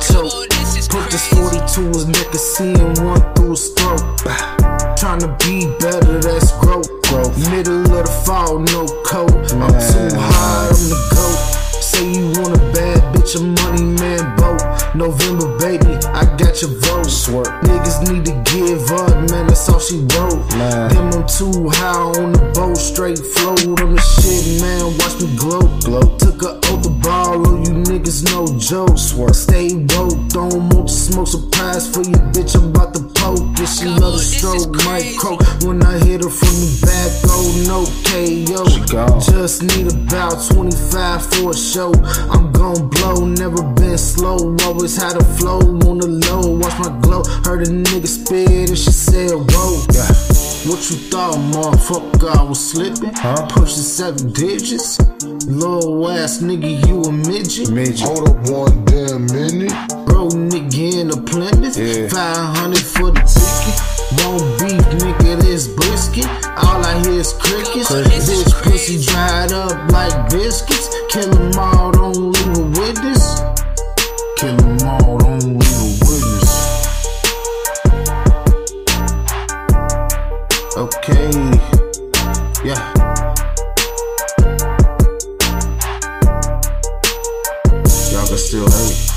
choke. Put this 42 his neck and see him run through his throat. Trying to be better, that's growth. Middle of the fall, no coat. I'm too high, I'm the goat. Say you want a bad bitch, a money man boat. November, baby, I got your vote. Swerve. Niggas need to give up, man, that's all she wrote. Man. Them I'm too high on the straight float on the shit, man. Watch me glow. Glow. Took a oath to borrow, you niggas no joke. Swerve. Stay woke, don't want to smoke. Surprise for you, bitch, I'm about to poke. Love the stroke, might croak. When I hit her from the back, oh no KO. Just need about 25 for a show. I'm gon' blow, never been slow. Always had a flow on the low. Watch my glow. Heard a nigga spit and she said, Whoa. Yeah. What you thought, motherfucker? I was slipping? Huh? Pushing seven digits? Little ass nigga, you a midget? Midget. Hold up one damn minute. Bro, nigga in the Plymouth. Yeah. 500 for the ticket. Won't beef, nigga, this brisket. All I hear is crickets. Crickets. Bitch, pussy dried up like biscuits. Kill 'em all, don't leave a witness. Kill 'em all, don't leave a witness. Okay. Yeah. Y'all can still hate.